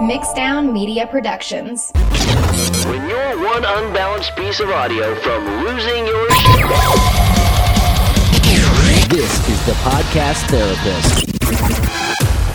Mixdown Media Productions. When you're one unbalanced piece of audio from losing your shit. This is the Podcast Therapist.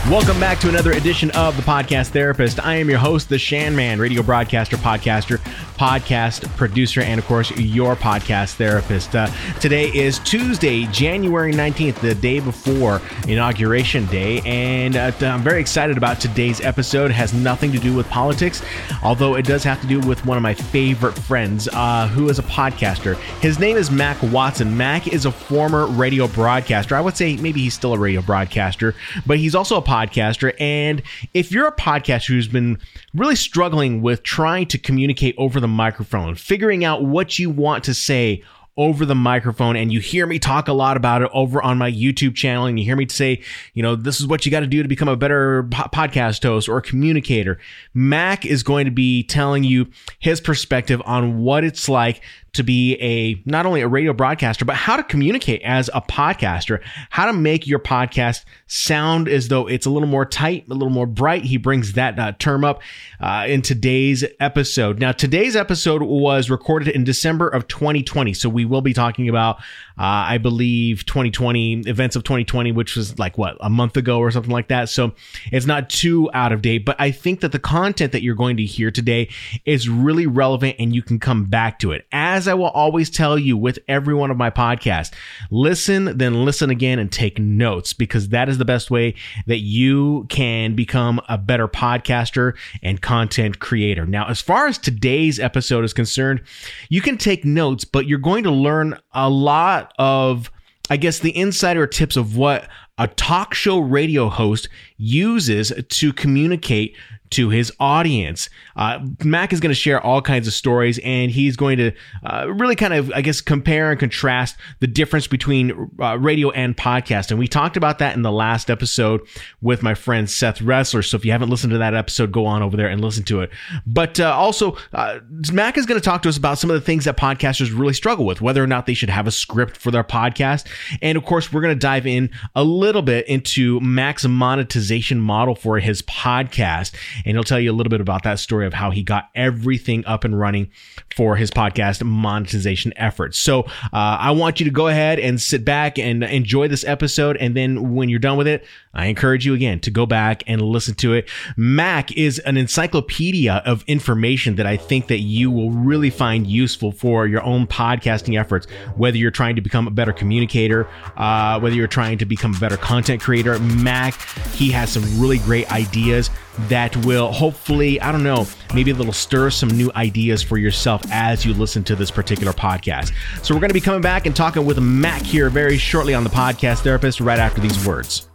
Welcome back to another edition of the Podcast Therapist. I am your host, the Shan Man, radio broadcaster, podcaster, podcast producer, and of course, your podcast therapist. Uh, today is Tuesday, January 19th, the day before Inauguration Day, and uh, I'm very excited about today's episode. It has nothing to do with politics, although it does have to do with one of my favorite friends uh, who is a podcaster. His name is Mac Watson. Mac is a former radio broadcaster. I would say maybe he's still a radio broadcaster, but he's also a podcaster. And if you're a podcaster who's been really struggling with trying to communicate over the microphone, figuring out what you want to say over the microphone and you hear me talk a lot about it over on my YouTube channel and you hear me say, you know, this is what you got to do to become a better po- podcast host or communicator. Mac is going to be telling you his perspective on what it's like to be a not only a radio broadcaster but how to communicate as a podcaster how to make your podcast sound as though it's a little more tight a little more bright he brings that uh, term up uh, in today's episode now today's episode was recorded in december of 2020 so we will be talking about uh, I believe 2020 events of 2020, which was like what a month ago or something like that. So it's not too out of date, but I think that the content that you're going to hear today is really relevant and you can come back to it. As I will always tell you with every one of my podcasts, listen, then listen again and take notes because that is the best way that you can become a better podcaster and content creator. Now, as far as today's episode is concerned, you can take notes, but you're going to learn a lot of, I guess, the insider tips of what a talk show radio host uses to communicate to his audience. Uh, Mac is going to share all kinds of stories and he's going to uh, really kind of, I guess, compare and contrast the difference between uh, radio and podcast. And we talked about that in the last episode with my friend Seth Resler. So if you haven't listened to that episode, go on over there and listen to it. But uh, also, uh, Mac is going to talk to us about some of the things that podcasters really struggle with, whether or not they should have a script for their podcast. And of course, we're going to dive in a little bit into Mac's monetization model for his podcast and he'll tell you a little bit about that story of how he got everything up and running for his podcast monetization efforts. So uh, I want you to go ahead and sit back and enjoy this episode. And then when you're done with it, I encourage you again to go back and listen to it. Mac is an encyclopedia of information that I think that you will really find useful for your own podcasting efforts, whether you're trying to become a better communicator, uh, whether you're trying to become a better content creator. Mac, he has some really great ideas that will hopefully, I don't know, maybe it'll stir some new ideas for yourself as you listen to this particular podcast. So we're going to be coming back and talking with Mac here very shortly on the podcast therapist right after these words.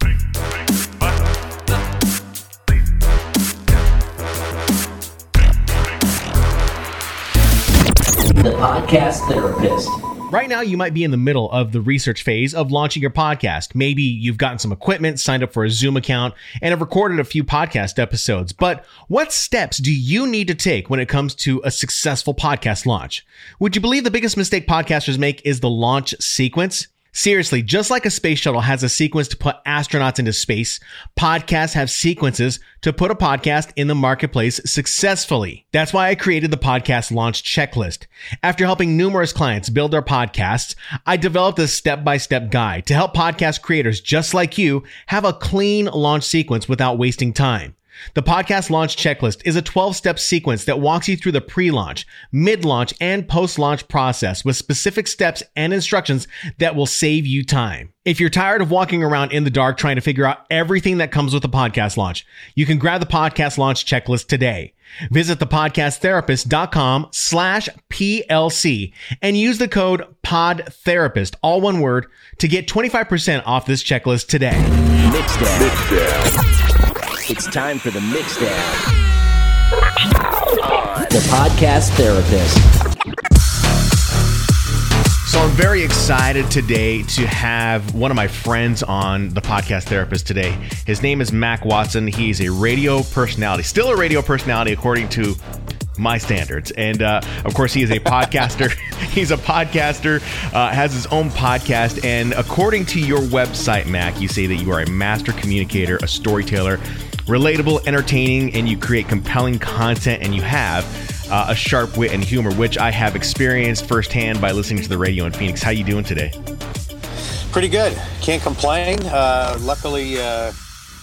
The Podcast Therapist. Right now, you might be in the middle of the research phase of launching your podcast. Maybe you've gotten some equipment, signed up for a Zoom account, and have recorded a few podcast episodes. But what steps do you need to take when it comes to a successful podcast launch? Would you believe the biggest mistake podcasters make is the launch sequence? Seriously, just like a space shuttle has a sequence to put astronauts into space, podcasts have sequences to put a podcast in the marketplace successfully. That's why I created the podcast launch checklist. After helping numerous clients build their podcasts, I developed a step-by-step guide to help podcast creators just like you have a clean launch sequence without wasting time. The podcast launch checklist is a 12 step sequence that walks you through the pre launch, mid launch, and post launch process with specific steps and instructions that will save you time. If you're tired of walking around in the dark trying to figure out everything that comes with a podcast launch, you can grab the podcast launch checklist today. Visit thepodcasttherapist.com slash PLC and use the code PODTherapist, all one word, to get 25% off this checklist today. It's time for the Mixdown. The Podcast Therapist. So I'm very excited today to have one of my friends on the podcast therapist today. His name is Mac Watson. He's a radio personality, still a radio personality according to my standards. And uh, of course, he is a podcaster. He's a podcaster, uh, has his own podcast. And according to your website, Mac, you say that you are a master communicator, a storyteller, relatable, entertaining, and you create compelling content, and you have. Uh, a sharp wit and humor, which I have experienced firsthand by listening to the radio in Phoenix. How you doing today? Pretty good. Can't complain. Uh, luckily, uh,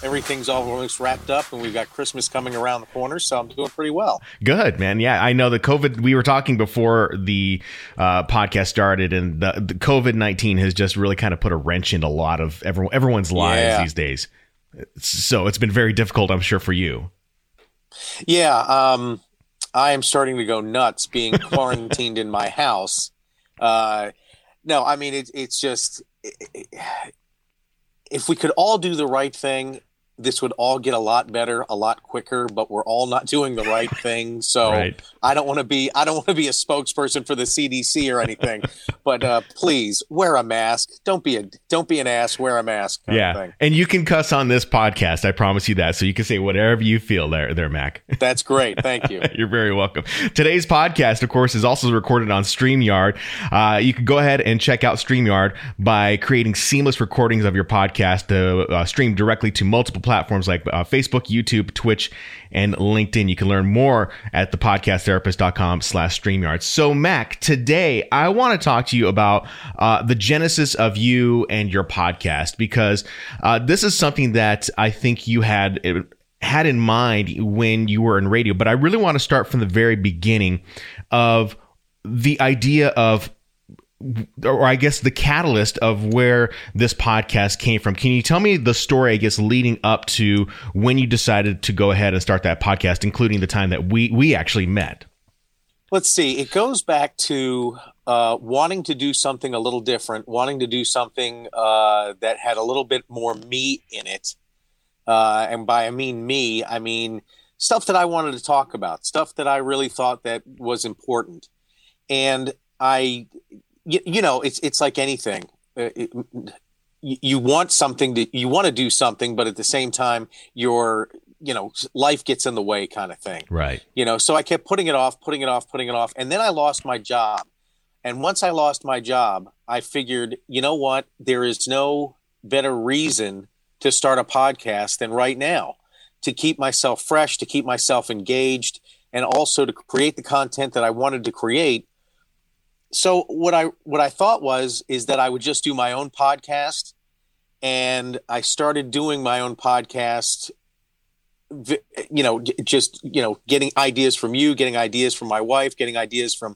everything's almost wrapped up and we've got Christmas coming around the corner, so I'm doing pretty well. Good, man. Yeah, I know the COVID, we were talking before the uh, podcast started, and the, the COVID 19 has just really kind of put a wrench into a lot of everyone, everyone's lives Yeah. these days. So it's been very difficult, I'm sure, for you. Yeah, um, I am starting to go nuts being quarantined in my house. Uh, no, I mean, it, it's just if we could all do the right thing, this would all get a lot better, a lot quicker. But we're all not doing the right thing, so Right. I don't want to be I don't want to be a spokesperson for the CDC or anything. but uh, please wear a mask. Don't be a don't be an ass. Wear a mask. Kind Of Yeah. thing. And you can cuss on this podcast. I promise you that. So you can say whatever you feel there, there, Mac. That's great. Thank you. You're very welcome. Today's podcast, of course, is also recorded on StreamYard. Uh, you can go ahead and check out StreamYard by creating seamless recordings of your podcast to uh, stream directly to multiple platforms like uh, Facebook, YouTube, Twitch, and LinkedIn. You can learn more at thepodcasttherapist.com slash StreamYard. So, Mac, today I want to talk to you about uh, the genesis of you and your podcast because uh, this is something that I think you had had in mind when you were in radio, but I really want to start from the very beginning of the idea of or I guess the catalyst of where this podcast came from. Can you tell me the story, I guess, leading up to when you decided to go ahead and start that podcast, including the time that we we actually met? Let's see. It goes back to uh, wanting to do something a little different, wanting to do something uh, that had a little bit more me in it. Uh, and by I mean me, I mean stuff that I wanted to talk about, stuff that I really thought that was important. And I, you, you know, it's it's like anything. Uh, it- you you want something to you want to do something, but at the same time, your you know life gets in the way, kind of thing Right. you know so i kept putting it off putting it off putting it off and then i lost my job and once i lost my job i figured you know what there is no better reason to start a podcast than right now to keep myself fresh to keep myself engaged and also to create the content that i wanted to create so what i what i thought was is that i would just do my own podcast and i started doing my own podcast you know just you know getting ideas from you getting ideas from my wife getting ideas from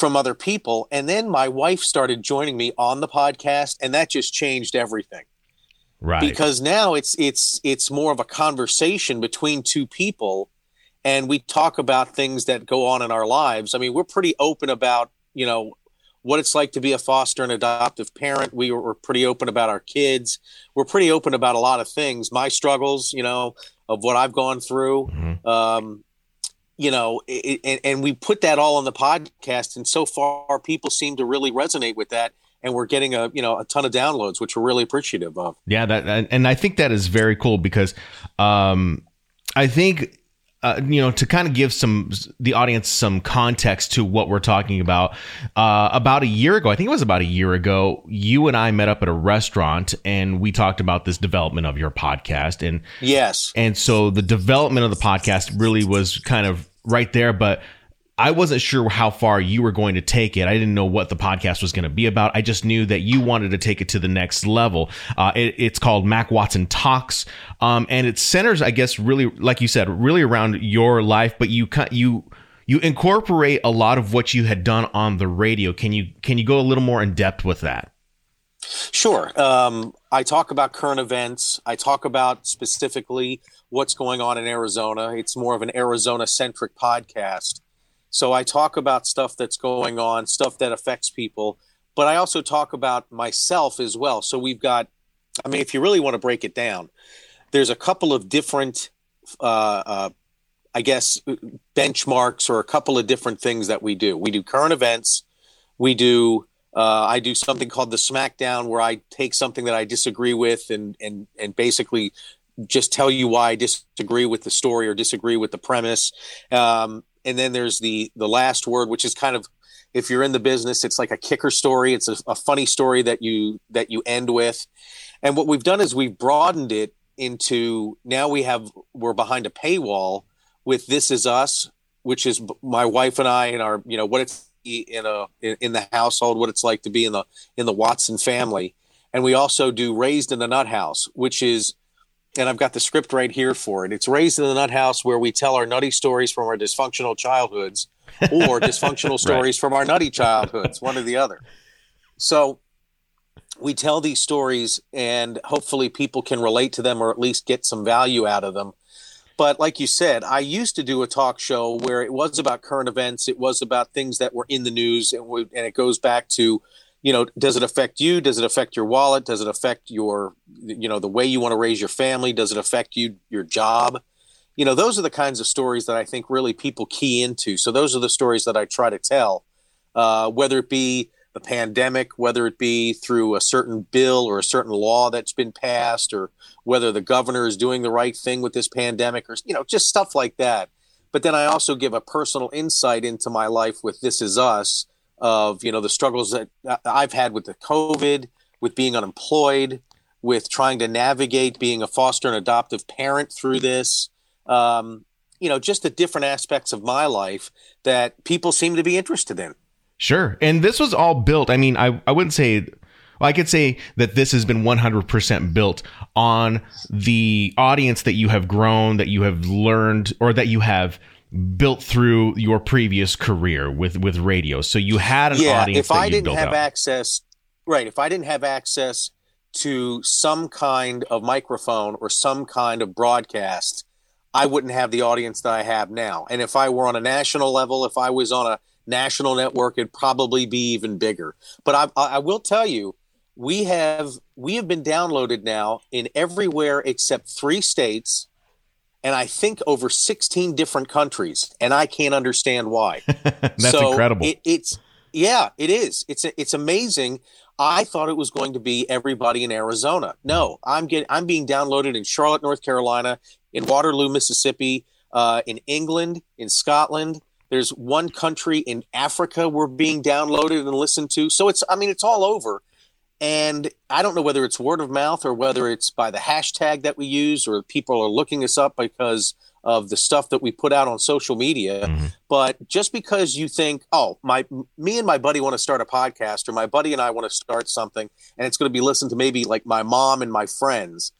from other people. And then my wife started joining me on the podcast and that just changed everything. Right. because now it's it's it's more of a conversation between two people and we talk about things that go on in our lives. I mean we're pretty open about you know what it's like to be a foster and adoptive parent we were, we're pretty open about our kids we're pretty open about a lot of things my struggles you know of what i've gone through Mhm. um, you know, it, and, and we put that all on the podcast, and so far people seem to really resonate with that, and we're getting a you know a ton of downloads, which we're really appreciative of. Yeah, that and- and I think that is very cool because um, I think uh, you know to kind of give some the audience some context to what we're talking about. Uh, about a year ago, I think it was about a year ago, you and I met up at a restaurant and we talked about this development of your podcast and Yes, and so the development of the podcast really was kind of right there, but I wasn't sure how far you were going to take it. I didn't know what the podcast was going to be about. I just knew that you wanted to take it to the next level. Uh, it, it's called Mac Watson Talks, um, and it centers, I guess, really, like you said, really around your life. But you you you incorporate a lot of what you had done on the radio. Can you can you go a little more in depth with that? sure. Um, I talk about current events. I talk about specifically what's going on in Arizona. It's more of an Arizona centric podcast. So I talk about stuff that's going on, stuff that affects people, but I also talk about myself as well. So we've got, I mean, if you really want to break it down, there's a couple of different, uh, uh, I guess, benchmarks or a couple of different things that we do. We do current events. We do, uh, I do something called the SmackDown, where I take something that I disagree with and and and basically just tell you why I disagree with the story or disagree with the premise. Um, and then there's the the last word, which is kind of if you're in the business, it's like a kicker story. It's a, a funny story that you that you end with. And what we've done is we've broadened it into now we have we're behind a paywall with This Is Us, which is my wife and I and our you know what it's in a in the household, what it's like to be in the in the Watson family, and we also do Raised in the Nut House, which is and I've got the script right here for it. It's Raised in the Nut House, where we tell our nutty stories from our dysfunctional childhoods or dysfunctional stories right. from our nutty childhoods, one or the other. So we tell these stories, and hopefully people can relate to them or at least get some value out of them. But like you said, I used to do a talk show where it was about current events, it was about things that were in the news, and, we, and it goes back to you know does it affect you? Does it affect your wallet? Does it affect your you know the way you want to raise your family? Does it affect you your job? You know those are the kinds of stories that i think really people key into. So those are the stories that i try to tell uh, whether it be the pandemic whether it be through a certain bill or a certain law that's been passed or whether the governor is doing the right thing with this pandemic or you know just stuff like that. But then i also give a personal insight into my life with this is us of you know the struggles that I've had with the COVID, with being unemployed, with trying to navigate being a foster and adoptive parent through this. Um, you know, just the different aspects of my life that people seem to be interested in. Sure. And this was all built. I mean, I, I wouldn't say well, I could say that this has been 100% built on the audience that you have grown, that you have learned, or that you have built through your previous career with with radio. So you had an yeah, audience. If I didn't have access, right? If I didn't have access to some kind of microphone or some kind of broadcast, I wouldn't have the audience that I have now. And if I were on a national level, if I was on a national network, it'd probably be even bigger. But I, I will tell you, we have we have been downloaded now in everywhere except three states and I think over 16 different countries, and I can't understand why. That's so incredible. It, it's yeah, it is. It's it's amazing. I thought it was going to be everybody in Arizona. No, I'm getting I'm being downloaded in Charlotte, North Carolina, in Waterloo, Mississippi, uh, in England, in Scotland. There's one country in Africa we're being downloaded and listened to. So it's I mean it's all over. And I don't know whether it's word of mouth or whether it's by the hashtag that we use or people are looking us up because of the stuff that we put out on social media. Mm-hmm. But just because you think, oh, my me and my buddy want to start a podcast or my buddy and I want to start something and it's going to be listened to maybe like my mom and my friends.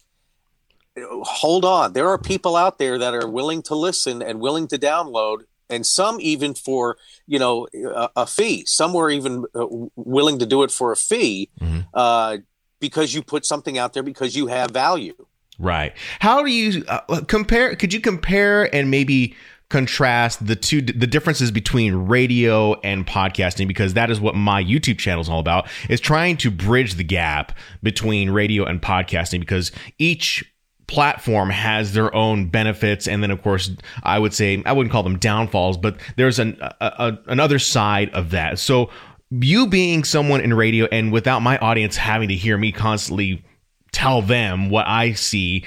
Hold on. There are people out there that are willing to listen and willing to download and some even for you know a, a fee. Some were even uh, willing to do it for a fee mm-hmm. uh, because you put something out there because you have value. Right. How do you uh, compare? Could you compare and maybe contrast the two the differences between radio and podcasting because that is what my YouTube channel is all about is trying to bridge the gap between radio and podcasting because each platform has their own benefits and then of course i would say i wouldn't call them downfalls but there's an a, a, another side of that. So you being someone in radio and without my audience having to hear me constantly tell them what i see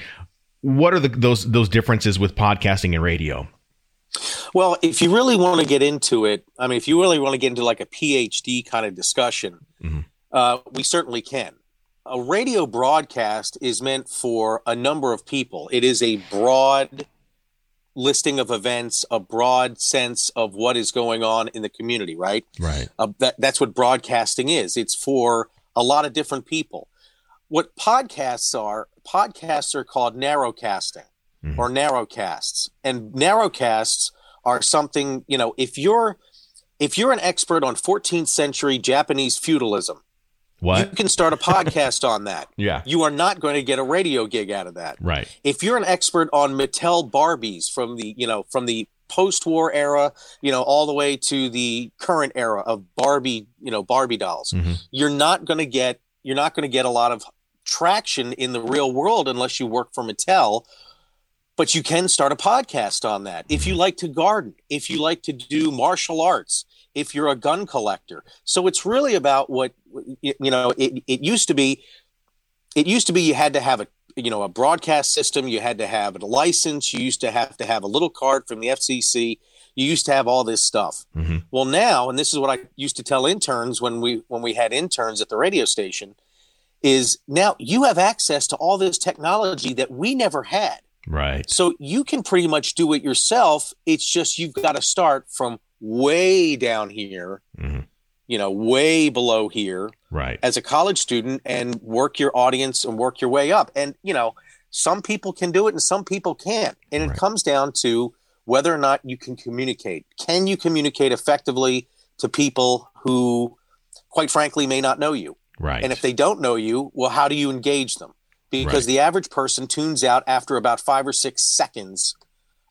what are the, those those differences with podcasting and radio? Well if you really want to get into it i mean if you really want to get into like a phd kind of discussion mm-hmm. uh, we certainly can a radio broadcast is meant for a number of people. It is a broad listing of events, a broad sense of what is going on in the community, right? Right. Uh, that, that's what broadcasting is. It's for a lot of different people. What podcasts are, podcasts are called narrowcasting mm-hmm. or narrowcasts. And narrowcasts are something, you know, if you're if you're an expert on 14th century Japanese feudalism, what? You can start a podcast on that. Yeah. You are not going to get a radio gig out of that. Right. If you're an expert on Mattel Barbies from the, you know, from the post-war era, you know, all the way to the current era of Barbie, you know, Barbie dolls, mm-hmm. you're not going to get you're not going to get a lot of traction in the real world unless you work for Mattel but you can start a podcast on that. If you like to garden, if you like to do martial arts, if you're a gun collector. So it's really about what you know, it, it used to be it used to be you had to have a you know a broadcast system, you had to have a license, you used to have to have a little card from the FCC. You used to have all this stuff. Mhm. Well, now, and this is what I used to tell interns when we when we had interns at the radio station, is now you have access to all this technology that we never had. Right. So you can pretty much do it yourself. It's just you've got to start from way down here, Mhm. you know, way below here Right. as a college student and work your audience and work your way up. And, you know, some people can do it and some people can't. And it comes down to whether or not you can communicate. Can you communicate effectively to people who, quite frankly, may not know you? Right. And if they don't know you, well, how do you engage them? Because Right. the average person tunes out after about five or six seconds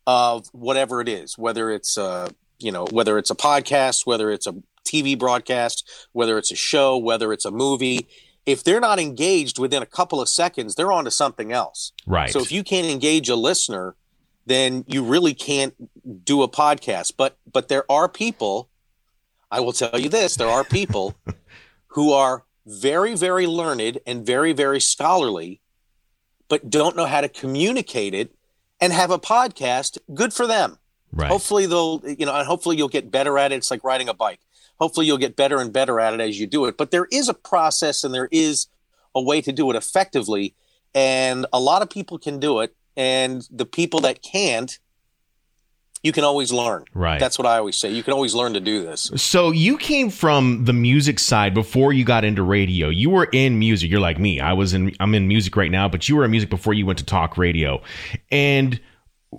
of whatever it is, whether it's uh, you know, whether it's a podcast, whether it's a TV broadcast, whether it's a show, whether it's a movie. If they're not engaged within a couple of seconds, they're on to something else. right. So if you can't engage a listener, then you really can't do a podcast. But but there are people, I will tell you this, there are people who are very, very learned and very, very scholarly, but don't know how to communicate it and have a podcast. Good for them. Right. Hopefully they'll, you know, and hopefully you'll get better at it. It's like riding a bike. Hopefully you'll get better and better at it as you do it. But there is a process and there is a way to do it effectively. And a lot of people can do it. And the people that can't, you can always learn. Right. That's what I always say. You can always learn to do this. So you came from the music side before you got into radio. You were in music. You're like me. I was in I'm in music right now, but you were in music before you went to talk radio. And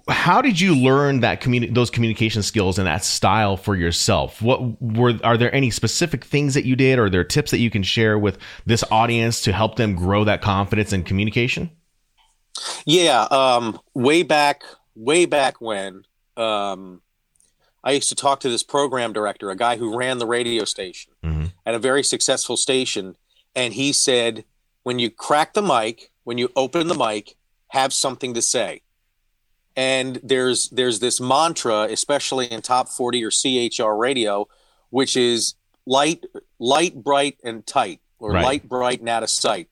how did you learn that communi- those communication skills and that style for yourself? What were are there any specific things that you did or are there tips that you can share with this audience to help them grow that confidence and communication? Yeah, um, way back, way back when, um, I used to talk to this program director, a guy who ran the radio station Mhm. at a very successful station, and he said, "When you crack the mic, when you open the mic, have something to say." And there's there's this mantra, especially in top forty or CHR radio, which is light, light, bright, and tight, or Right. light, bright, and out of sight.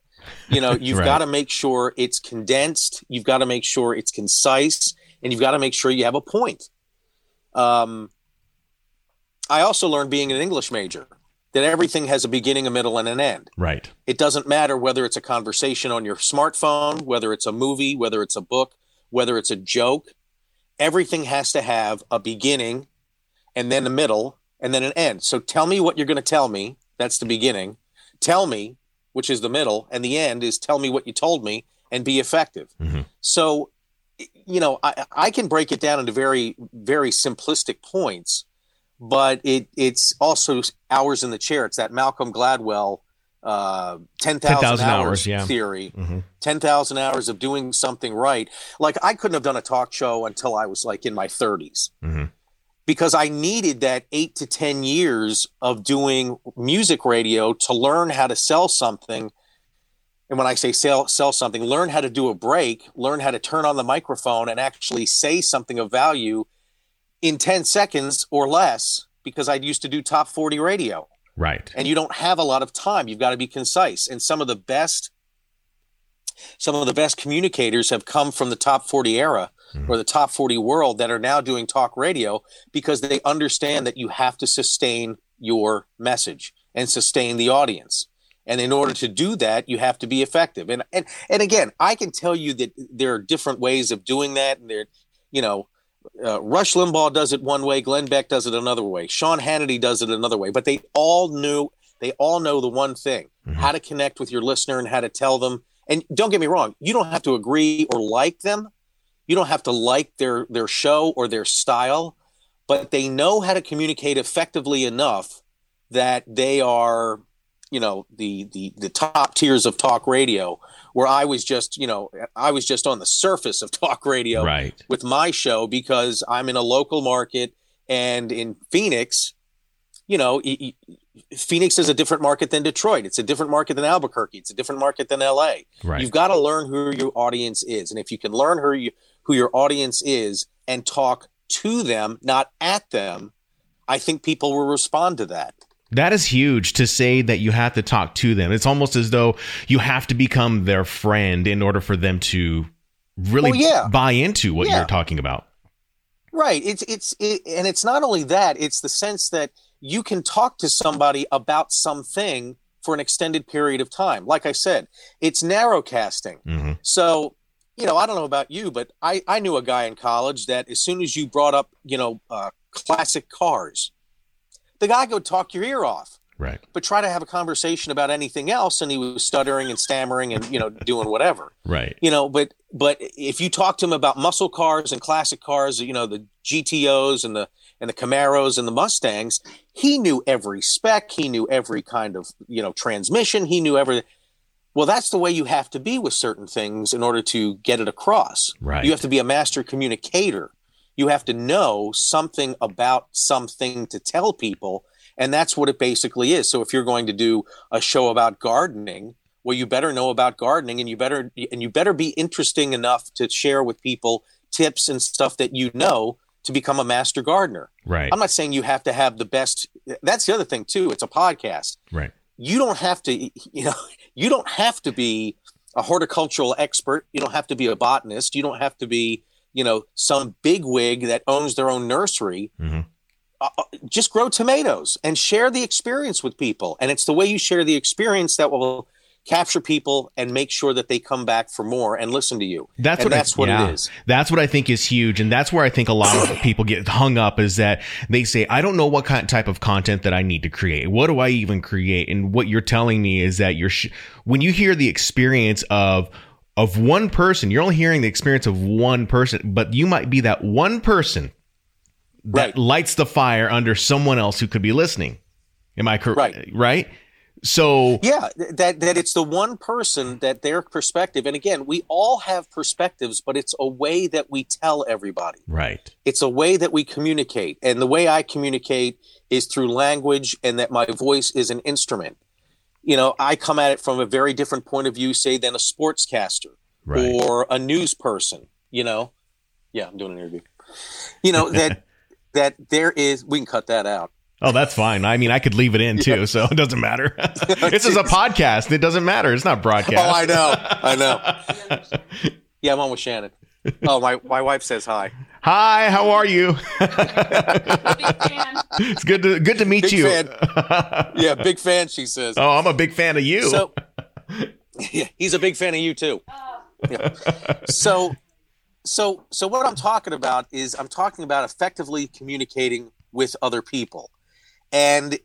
You know, you've Right. got to make sure it's condensed. You've got to make sure it's concise, and you've got to make sure you have a point. Um, I also learned being an English major that everything has a beginning, a middle, and an end. Right. It doesn't matter whether it's a conversation on your smartphone, whether it's a movie, whether it's a book, whether it's a joke. Everything has to have a beginning and then a middle and then an end. So tell me what you're going to tell me. That's the beginning. Tell me, which is the middle, and the end is tell me what you told me and be effective. Mhm. So, you know, I, I can break it down into very, very simplistic points, but it it's also hours in the chair. It's that Malcolm Gladwell uh, 10,000 10,000 hours, hours, yeah. theory. Mhm. 10,000 hours of doing something right. Like I couldn't have done a talk show until I was like in my 30s Mhm. because I needed that eight to 10 years of doing music radio to learn how to sell something. And when I say sell, sell something, learn how to do a break, learn how to turn on the microphone and actually say something of value in 10 seconds or less because I used to do top 40 radio Right. and you don't have a lot of time. You've got to be concise. And some of the best, some of the best communicators have come from the top 40 era hmm. or the top 40 world that are now doing talk radio because they understand that you have to sustain your message and sustain the audience. And in order to do that, you have to be effective. And and and again, I can tell you that there are different ways of doing that. And there, you know, uh, Rush Limbaugh does it one way, Glenn Beck does it another way, Sean Hannity does it another way. But they all knew, they all know the one thing: how to connect with your listener and how to tell them. And don't get me wrong, you don't have to agree or like them. You don't have to like their their show or their style, but they know how to communicate effectively enough that they are you know the the the top tiers of talk radio where i was just you know i was just on the surface of talk radio Right. with my show because i'm in a local market and in phoenix you know phoenix is a different market than detroit. It's a different market than albuquerque. It's a different market than la Right. you've got to learn who your audience is. And if you can learn who you, who your audience is and talk to them not at them i think people will respond to that That is huge to say that you have to talk to them. It's almost as though you have to become their friend in order for them to really Well, yeah. buy into what Yeah. you're talking about. Right. It's it's it, and it's not only that. It's the sense that you can talk to somebody about something for an extended period of time. Like I said, it's narrowcasting. Mhm. So, you know, I don't know about you, but I I knew a guy in college that as soon as you brought up, you know, uh, classic cars, the guy would talk your ear off. Right. But try to have a conversation about anything else, and he was stuttering and stammering and you know doing whatever Right. you know but but if you talk to him about muscle cars and classic cars you know the gtos and the and the camaros and the mustangs he knew every spec he knew every kind of you know transmission he knew every well that's the way you have to be with certain things in order to get it across Right. you have to be a master communicator you have to know something about something to tell people and that's what it basically is. So if you're going to do a show about gardening well you better know about gardening and you better and you better be interesting enough to share with people tips and stuff that you know to become a master gardener. Right. i'm not saying you have to have the best that's the other thing too. It's a podcast. Right. you don't have to you know you don't have to be a horticultural expert. You don't have to be a botanist. You don't have to be you know some big wig that owns their own nursery Mhm. uh, uh, just grow tomatoes and share the experience with people and it's the way you share the experience that will capture people and make sure that they come back for more and listen to you That's and what that's I, what yeah. it is That's what I think is huge, and that's where I think a lot of people get hung up is that they say, "I don't know what kind type of content that I need to create. What do I even create?" And what you're telling me is that you're sh- when you hear the experience of of one person, you're only hearing the experience of one person, but you might be that one person that Right. lights the fire under someone else who could be listening. Am I correct? Right. Right. So Yeah, that that it's the one person that their perspective, and again, we all have perspectives, but it's a way that we tell everybody. right. It's a way that we communicate, and the way I communicate is through language, and that my voice is an instrument. You know, I come at it from a very different point of view, say, than a sportscaster Right. or a news person. You know, yeah, I'm doing an interview. You know that that there is. We can cut that out. Oh, that's fine. I mean, I could leave it in too, so it doesn't matter. this is a podcast. It doesn't matter. It's not broadcast. Oh, I know, I know. Yeah, I'm on with Shannon. Oh, my my wife says hi. Hi, how are you? it's good to good to meet Big you. fan. Yeah, big fan. She says. oh, I'm a big fan of you. So, yeah, he's a big fan of you too. Yeah. So, so, so what I'm talking about is I'm talking about effectively communicating with other people, and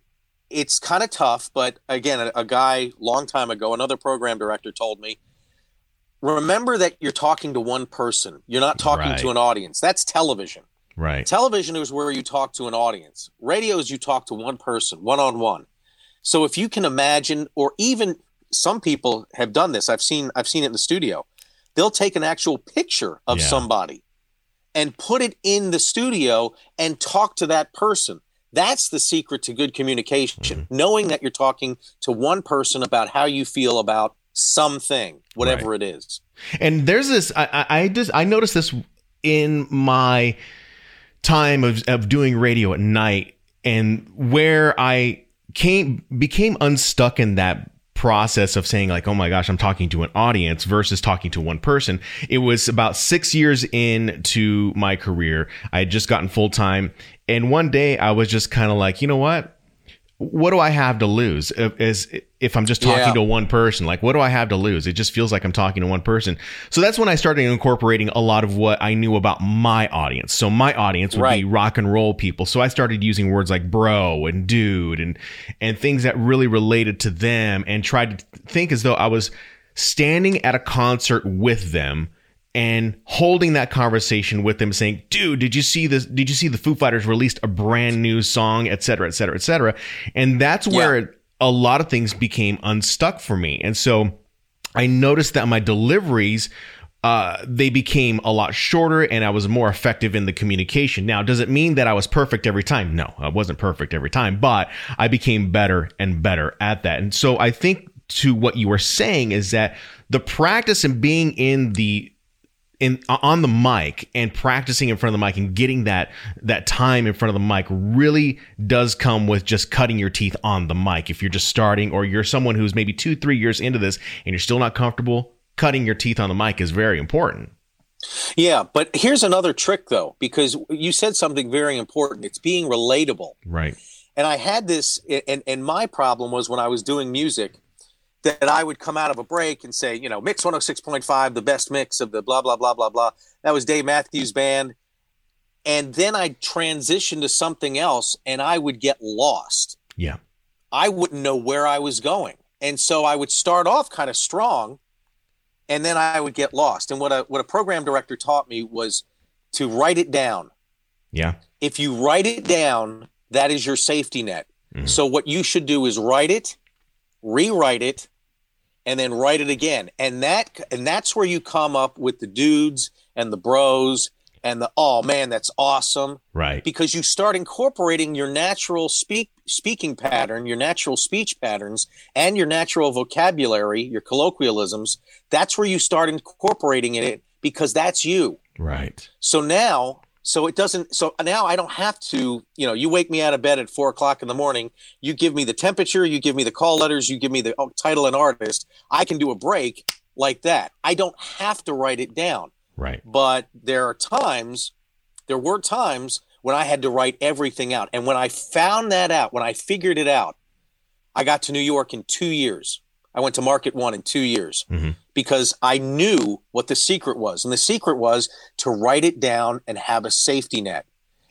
it's kind of tough. But again, a, a guy long time ago, another program director told me, remember that you're talking to one person. You're not talking Right. to an audience. That's television. right. Television is where you talk to an audience. Radio is you talk to one person, one on one. So if you can imagine, or even some people have done this, I've seen I've seen it in the studio. They'll take an actual picture of Yeah. somebody and put it in the studio and talk to that person. That's the secret to good communication. Mm-hmm. Knowing that you're talking to one person about how you feel about something, whatever it is. And there's this. I, I, I just I noticed this in my time of of doing radio at night, and where I came became unstuck in that process of saying like oh my gosh i'm talking to an audience versus talking to one person it was about six years into my career i had just gotten full-time and one day i was just kind of like you know what what do I have to lose if, is if I'm just talking Yeah. to one person? Like, what do I have to lose? It just feels like I'm talking to one person. So that's when I started incorporating a lot of what I knew about my audience. So my audience would be rock and roll people. So I started using words like bro and dude and and things that really related to them and tried to think as though I was standing at a concert with them and holding that conversation with them saying dude did you see this did you see the foo fighters released a brand new song et cetera et cetera et cetera and that's where a lot of things became unstuck for me and so i noticed that my deliveries uh, they became a lot shorter and I was more effective in the communication. Now, does it mean that I was perfect every time? No, I wasn't perfect every time, but I became better and better at that. And so I think to what you were saying is that the practice and being in the in on the mic and practicing in front of the mic and getting that that time in front of the mic really does come with just cutting your teeth on the mic if you're just starting or you're someone who's maybe 2 3 years into this and you're still not comfortable cutting your teeth on the mic is very important Yeah, but here's another trick though, because you said something very important. It's being relatable. Right. And I had this, and, and my problem was when I was doing music that I would come out of a break and say, you know, mix 106.5, the best mix of the blah, blah, blah, blah, blah. That was Dave Matthews Band. And then I'd transition to something else and I would get lost. Yeah. I wouldn't know where I was going. And so I would start off kind of strong and then I would get lost. And what a what a program director taught me was to write it down. Yeah. If you write it down, that is your safety net. Mm-hmm. So what you should do is write it, rewrite it, and then write it again. And that and that's where you come up with the dudes and the bros and the oh man, that's awesome Right. because you start incorporating your natural speak speaking pattern, your natural speech patterns, and your natural vocabulary, your colloquialisms. That's where you start incorporating it because that's you. Right. So now, so it doesn't. So now I don't have to. You know, you wake me out of bed at four o'clock in the morning. You give me the temperature. You give me the call letters. You give me the oh, title and artist. I can do a break like that. I don't have to write it down Right. but there are times there were times when i had to write everything out and when i found that out when i figured it out i got to new york in two years i went to market one in two years Mhm. Because i knew what the secret was and the secret was to write it down and have a safety net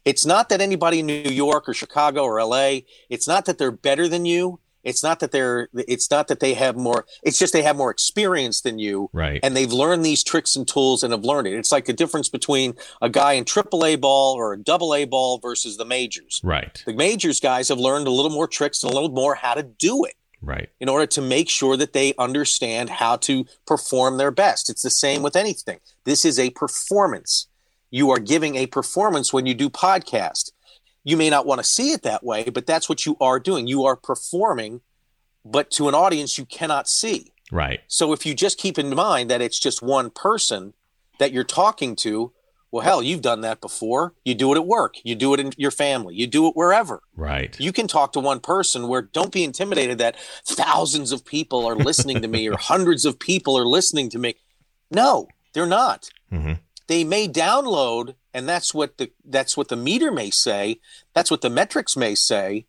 it's not that anybody in new york or chicago or la it's not that they're better than you it's not that they're it's not that they have more it's just they have more experience than you Right. and they've learned these tricks and tools and have learned it. It's like the difference between a guy in triple A ball or a double A ball versus the majors. right. The majors guys have learned a little more tricks and a little more how to do it Right. in order to make sure that they understand how to perform their best. It's the same with anything. This is a performance. You are giving a performance when you do podcast. You may not want to see it that way, but that's what you are doing. You are performing, but to an audience you cannot see. Right. So if you just keep in mind that it's just one person that you're talking to, well, hell, you've done that before. You do it at work, you do it in your family, you do it wherever. Right. You can talk to one person where don't be intimidated that thousands of people are listening to me or hundreds of people are listening to me. No, they're not. Mhm. They may download, and that's what the that's what the meter may say. That's what the metrics may say,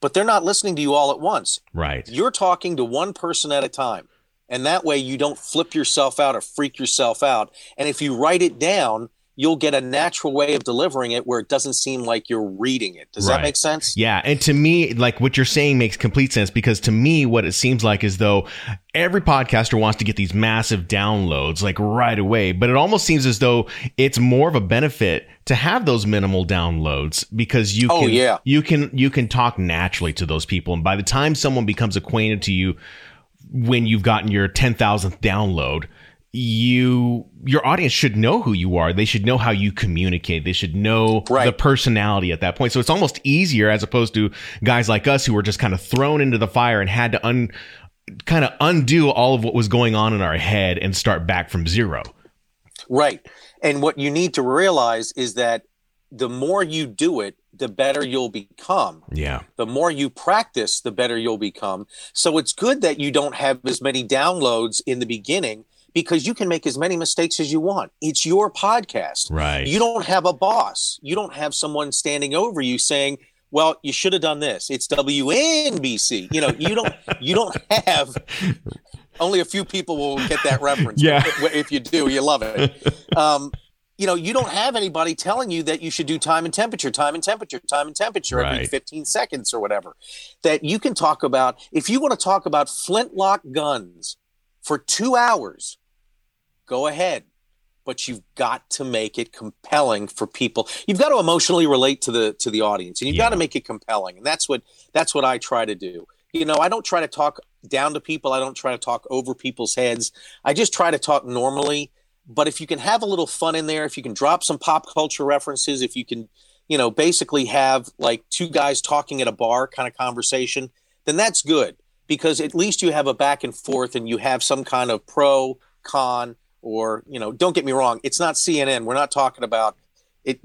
but they're not listening to you all at once Right. you're talking to one person at a time and that way you don't flip yourself out or freak yourself out and if you write it down you'll get a natural way of delivering it where it doesn't seem like you're reading it does Right. that make sense Yeah, and to me, like what you're saying makes complete sense because to me, what it seems like is though every podcaster wants to get these massive downloads like right away, but it almost seems as though it's more of a benefit to have those minimal downloads because you Oh, can yeah. you can you can talk naturally to those people, and by the time someone becomes acquainted to you when you've gotten your ten thousandth download. You, your audience should know who you are. They should know how you communicate. They should know Right. the personality at that point. So it's almost easier as opposed to guys like us who were just kind of thrown into the fire and had to un kind of undo all of what was going on in our head and start back from zero. right and what you need to realize is that the more you do it the better you'll become Yeah. the more you practice, the better you'll become. So it's good that you don't have as many downloads in the beginning because you can make as many mistakes as you want. It's your podcast. Right. You don't have a boss. You don't have someone standing over you saying, "Well, you should have done this." It's WNBC. You know, you don't you don't have only a few people will get that reference. Yeah. If you do, you love it. Um, you know, you don't have anybody telling you that you should do time and temperature, time and temperature, time and temperature every 15 seconds or whatever. That you can talk about. If you want to talk about flintlock guns for two hours, go ahead. But you've got to make it compelling for people. You've got to emotionally relate to the to the audience, and you've got to make it compelling. And that's what that's what I try to do. You know, I don't try to talk down to people. I don't try to talk over people's heads. I just try to talk normally. But if you can have a little fun in there, if you can drop some pop culture references, if you can, you know, basically have like two guys talking at a bar kind of conversation, then that's good because at least you have a back and forth and you have some kind of pro, con, or, you know, don't get me wrong, it's not CNN. We're not talking about it.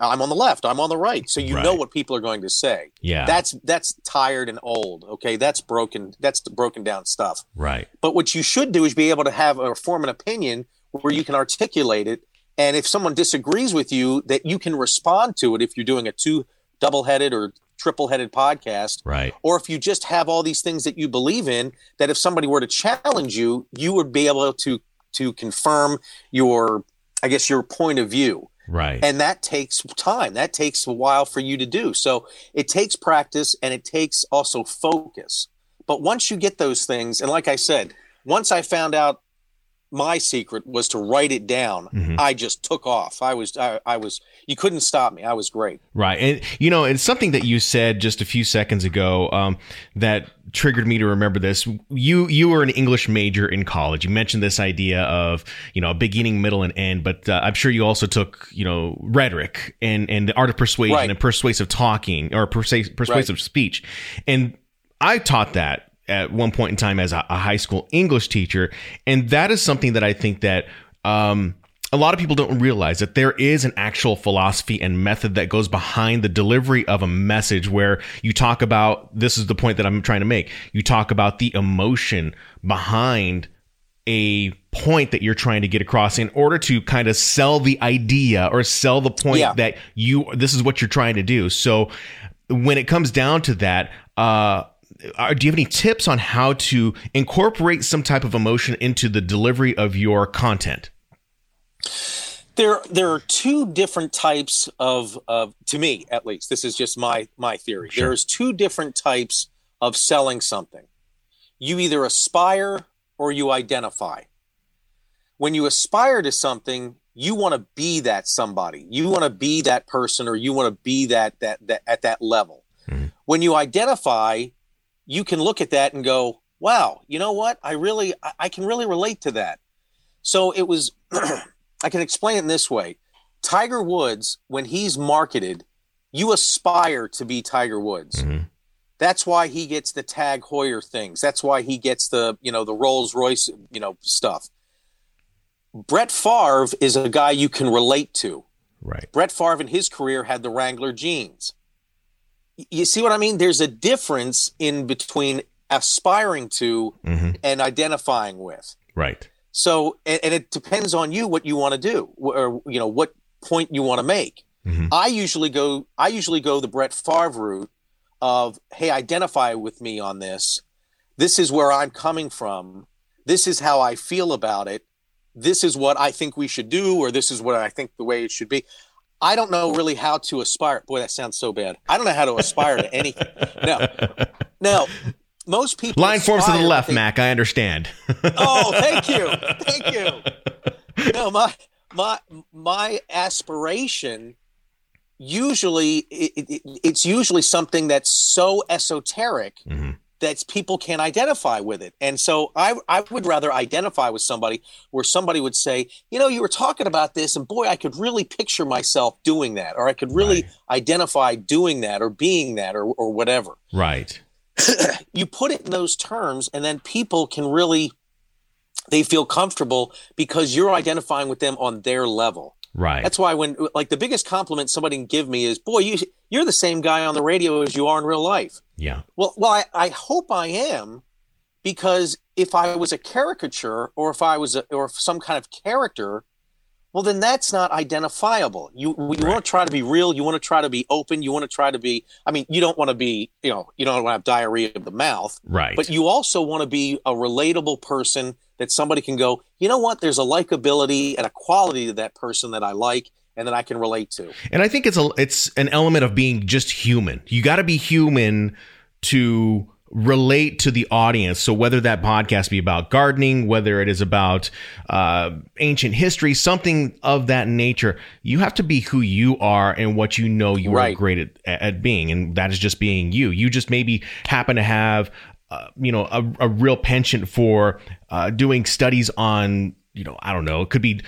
I'm on the left, I'm on the right. So you know what people are going to say. Yeah. That's that's tired and old. Okay, that's broken. That's the broken down stuff. right. But what you should do is be able to have or form an opinion where you can articulate it And if someone disagrees with you, that you can respond to it if you're doing a two double headed or triple headed podcast. Right. Or if you just have all these things that you believe in, that if somebody were to challenge you, you would be able to to confirm your, I guess, your point of view. Right. And that takes time. That takes a while for you to do. So it takes practice and it takes also focus. But once you get those things, and like I said, once I found out my secret was to write it down, Mhm. I just took off. I was, I, I was, you couldn't stop me. I was great. Right. And, you know, it's something that you said just a few seconds ago um, that triggered me to remember this. You you were an English major in college. You mentioned this idea of, you know, a beginning, middle, and end, but uh, I'm sure you also took, you know, rhetoric and, and the art of persuasion Right. and persuasive talking or persuasive, persuasive speech. And I taught that at one point in time as a, a high school English teacher. And that is something that I think that um, a lot of people don't realize that there is an actual philosophy and method that goes behind the delivery of a message where you talk about this is the point that I'm trying to make. You talk about the emotion behind a point that you're trying to get across in order to kind of sell the idea or sell the point Yeah. that you this is what you're trying to do. So when it comes down to that, uh, are, do you have any tips on how to incorporate some type of emotion into the delivery of your content? There, there are two different types of, of, to me at least. This is just my my theory. Sure. There's two different types of selling something. You either aspire or you identify. When you aspire to something, you want to be that somebody. You want to be that person, or you want to be that that that at that level. Mhm. When you identify, you can look at that and go, "Wow, you know what? I really, I, I can really relate to that." So it was. I can explain it in this way. Tiger Woods, when he's marketed, you aspire to be Tiger Woods. Mhm. That's why he gets the Tag Heuer things. That's why he gets the, you know, the Rolls Royce, you know, stuff. Brett Favre is a guy you can relate to. Right. Brett Favre in his career had the Wrangler jeans. You see what I mean? There's a difference in between aspiring to hmm and identifying with. Right. So, and, and it depends on you what you want to do, or you know what point you want to make. Mhm. I usually go. I usually go the Brett Favre route of, hey, identify with me on this. This is where I'm coming from. This is how I feel about it. This is what I think we should do, or this is what I think the way it should be. I don't know really how to aspire. Boy, that sounds so bad. I don't know how to aspire to anything. No, no. Most people. Line forms to the left, they- Mac. I understand. Oh, thank you, thank you. No, my my my aspiration usually it, it, it's usually something that's so esoteric Mhm. That people can't identify with it. And so I I would rather identify with somebody where somebody would say, you know, you were talking about this, and boy, I could really picture myself doing that, or I could really Right. identify doing that, or being that, or or whatever Right. you put it in those terms and then people can really they feel comfortable because you're identifying with them on their level Right. that's why when like the biggest compliment somebody can give me is boy you you're the same guy on the radio as you are in real life yeah. well well i, I hope i am because if i was a caricature or if i was a, or some kind of character well then that's not identifiable you you Right. want to try to be real you want to try to be open you want to try to be i mean you don't want to be you know you don't want to have diarrhea of the mouth Right. but you also want to be a relatable person that somebody can go you know what there's a likability and a quality to that person that i like and that i can relate to And I think it's a it's an element of being just human. You got to be human to relate to the audience. So whether that podcast be about gardening, whether it is about uh, ancient history, something of that nature, you have to be who you are and what you know you are great at, at being, and that is just being you. You just maybe happen to have. Uh, you know, a, a real penchant for uh, doing studies on, you know, I don't know, it could be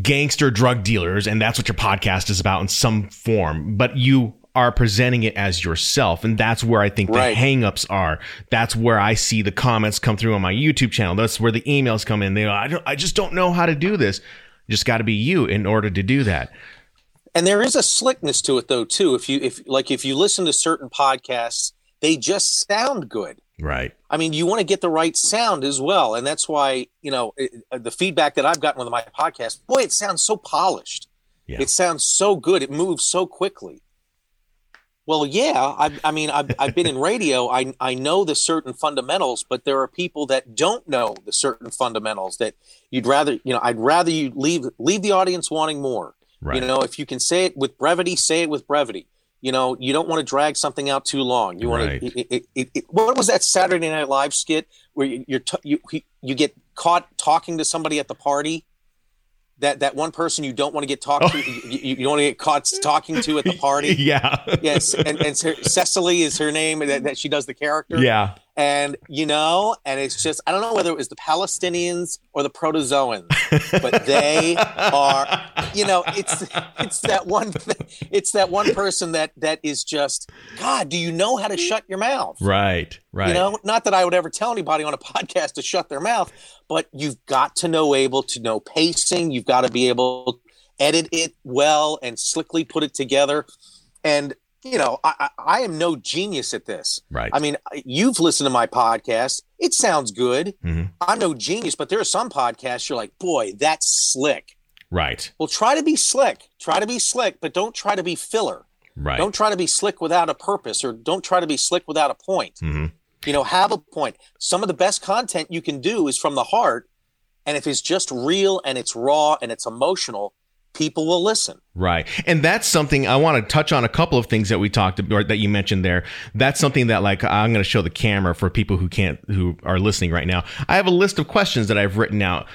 gangster drug dealers and that's what your podcast is about in some form but you are presenting it as yourself and that's where i think the hangups are that's where i see the comments come through on my youtube channel that's where the emails come in they I, don't, I just don't know how to do this just got to be you in order to do that and there is a slickness to it though too if you if like if you listen to certain podcasts they just sound good Right. I mean, you want to get the right sound as well, and that's why you know it, uh, the feedback that I've gotten with my podcast. Boy, it sounds so polished. Yeah. It sounds so good. It moves so quickly. Well, yeah. I, I mean, I've, I've been in radio. I, I know the certain fundamentals, but there are people that don't know the certain fundamentals that you'd rather, you know, I'd rather you leave leave the audience wanting more. Right. You know, if you can say it with brevity, say it with brevity. You know, you don't want to drag something out too long. You want Right. to. It, it, it, what was that Saturday Night Live skit where you, you're t- you you get caught talking to somebody at the party? That that one person you don't want to get talked to, oh. you, you, want to get caught talking to at the party. yeah. yes, and, and Cecily is her name that, that she does the character. yeah. And you know, and it's just I don't know whether it was the Palestinians or the protozoans, but they are, you know, it's it's that one th- it's that one person that that is just God. Do you know how to shut your mouth? Right. Right. You know, not that I would ever tell anybody on a podcast to shut their mouth, but you've got to know able to know pacing. You've got to be able to edit it well and slickly put it together. And you know, I, I, I am no genius at this. Right. I mean, you've listened to my podcast. It sounds good. Mhm. I'm no genius, but there are some podcasts you're like, boy, that's slick. Right. Well, try to be slick. Try to be slick, but don't try to be filler. Right. Don't try to be slick without a purpose, or don't try to be slick without a point. Mhm. You know, have a point. Some of the best content you can do is from the heart. And if it's just real and it's raw and it's emotional, people will listen. Right. And that's something I want to touch on a couple of things that we talked about that you mentioned there. That's something that like I'm going to show the camera for people who can't who are listening right now. I have a list of questions that I've written out.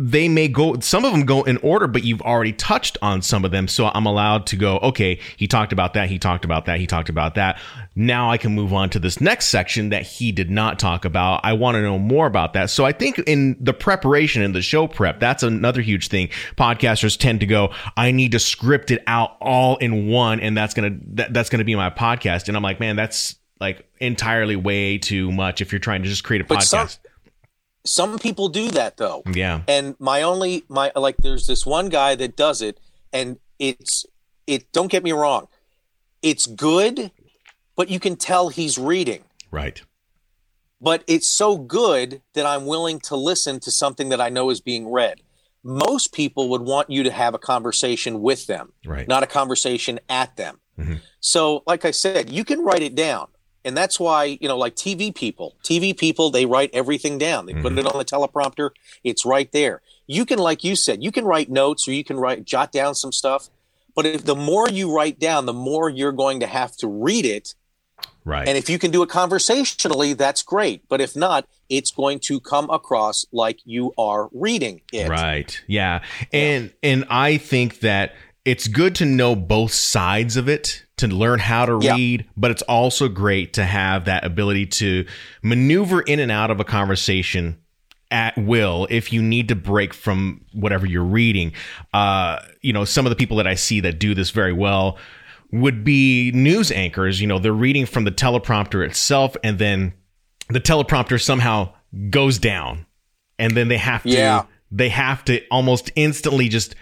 They may go some of them go in order, but you've already touched on some of them. So I'm allowed to go, okay, he talked about that, he talked about that, he talked about that. Now I can move on to this next section that he did not talk about. I want to know more about that. So I think in the preparation and the show prep, that's another huge thing. Podcasters tend to go, I need to script it out all in one, and that's gonna that, that's gonna be my podcast. And I'm like, man, that's like entirely way too much if you're trying to just create a But podcast. Some people do that though. yeah. And my only my like there's this one guy that does it and it's it don't get me wrong. It's good, but you can tell he's reading. Right. But it's so good that I'm willing to listen to something that I know is being read. Most people would want you to have a conversation with them, Right. not a conversation at them. Mhm. So, like I said, you can write it down. And that's why, you know, like TV people, TV people, they write everything down. They put it mm-hmm. on the teleprompter. It's right there. You can, like you said, you can write notes or you can write, jot down some stuff. But if the more you write down, the more you're going to have to read it Right. and if you can do it conversationally, that's great. But if not, it's going to come across like you are reading it. Right. Yeah. And and I think that it's good to know both sides of it to learn how to Yeah. read, but it's also great to have that ability to maneuver in and out of a conversation at will if you need to break from whatever you're reading. Uh, you know, some of the people that I see that do this very well would be news anchors. You know, they're reading from the teleprompter itself and then the teleprompter somehow goes down and then they have to Yeah. they have to almost instantly just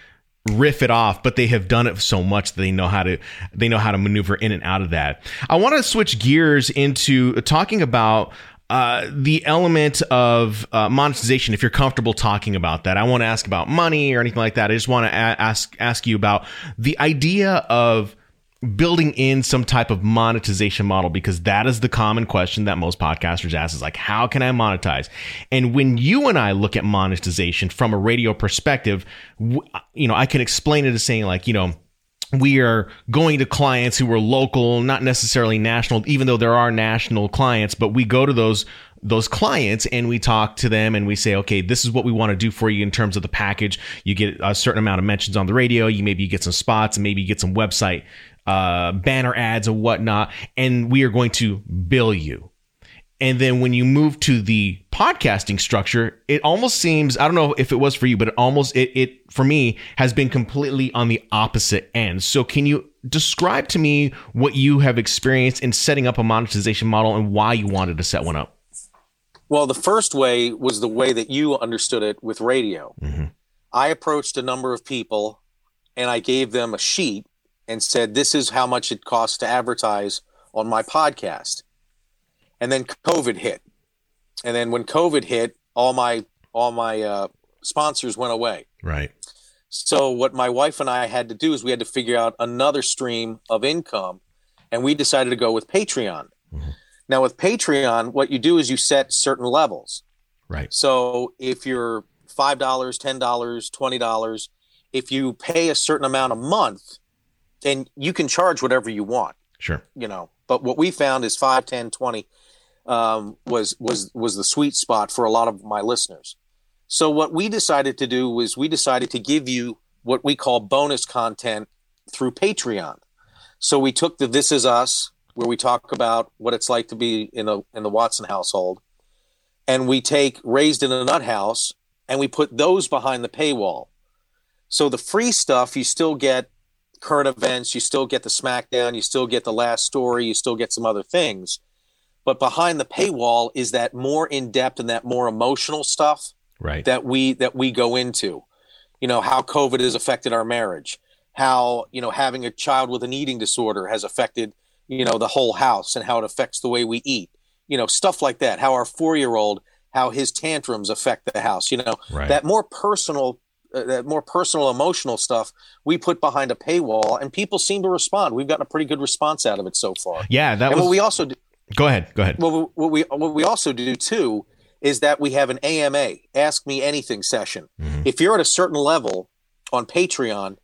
riff it off but they have done it so much that they know how to they know how to maneuver in and out of that. I want to switch gears into talking about uh, the element of uh, monetization if you're comfortable talking about that. I want to ask about money or anything like that. I just want to a- ask ask you about the idea of building in some type of monetization model because that is the common question that most podcasters ask is like how can i monetize and when you and i look at monetization from a radio perspective you know i can explain it as saying like you know we are going to clients who are local, not necessarily national, even though there are national clients, but we go to those those clients and we talk to them and we say, okay, this is what we want to do for you in terms of the package. You get a certain amount of mentions on the radio. You maybe you get some spots and maybe you get some website uh, banner ads and whatnot, and we are going to bill you. And then when you move to the podcasting structure, it almost seems, I don't know if it was for you, but it almost, it, it for me has been completely on the opposite end. So can you describe to me what you have experienced in setting up a monetization model and why you wanted to set one up? Well, the first way was the way that you understood it with radio. I approached a number of people and I gave them a sheet and said, This is how much it costs to advertise on my podcast. And then COVID hit. and then when COVID hit, all my all my uh, sponsors went away. Right. So what my wife and I had to do is we had to figure out another stream of income, and we decided to go with Patreon. Now with Patreon, what you do is you set certain levels. Right. So if you're five dollars, ten dollars, twenty dollars, if you pay a certain amount a month, then you can charge whatever you want. Sure. You know, but what we found is 5, 10, 20 um, was was was the sweet spot for a lot of my listeners. So what we decided to do was we decided to give you what we call bonus content through Patreon. So we took the This Is Us, where we talk about what it's like to be in a in the Watson household, and we take Raised in a Nut House and we put those behind the paywall. So the free stuff you still get current events, you still get the SmackDown, you still get the last story, you still get some other things. But behind the paywall is that more in depth and that more emotional stuff Right. that we that we go into. You know how COVID has affected our marriage, how you know having a child with an eating disorder has affected you know the whole house and how it affects the way we eat. You know stuff like that. How our four year old how his tantrums affect the house. You know Right. that more personal. Uh, that more personal emotional stuff we put behind a paywall and people seem to respond we've gotten a pretty good response out of it so far yeah, that and was what we also do, Go ahead. Go ahead. well, what we what we also do too is that we have an AMA, Ask Me Anything session. If you're at a certain level on Patreon,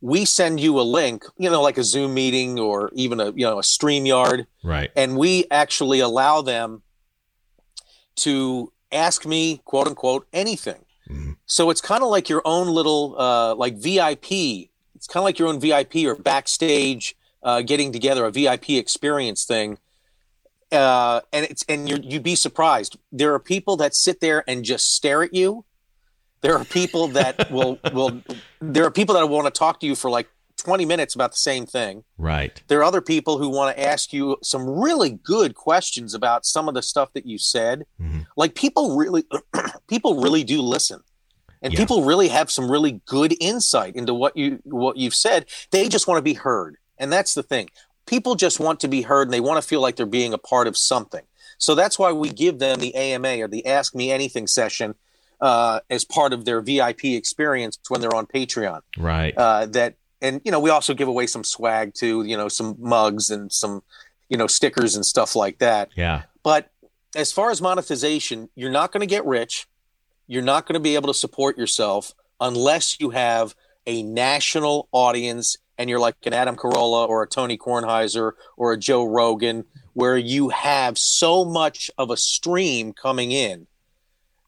we send you a link, you know, like a Zoom meeting or even a you know a Streamyard, Right. and we actually allow them to ask me quote unquote anything. So it's kind of like your own little uh, like VIP. It's kind of like your own VIP or backstage uh, getting together, a VIP experience thing uh, and it's and you you'd be surprised. There are people that sit there and just stare at you. There are people that will will. There are people that want to talk to you for like twenty minutes about the same thing. Right. There are other people who want to ask you some really good questions about some of the stuff that you said. Mm-hmm. Like people really, people really do listen, and Yeah. people really have some really good insight into what you what you've said. They just want to be heard, and that's the thing. People just want to be heard, and they want to feel like they're being a part of something. So that's why we give them the AMA or the Ask Me Anything session uh, as part of their VIP experience when they're on Patreon Right. uh, that and you know we also give away some swag too you know some mugs and some you know stickers and stuff like that yeah. but as far as monetization you're not going to get rich you're not going to be able to support yourself unless you have a national audience and you're like an Adam Carolla or a Tony Kornheiser or a Joe Rogan where you have so much of a stream coming in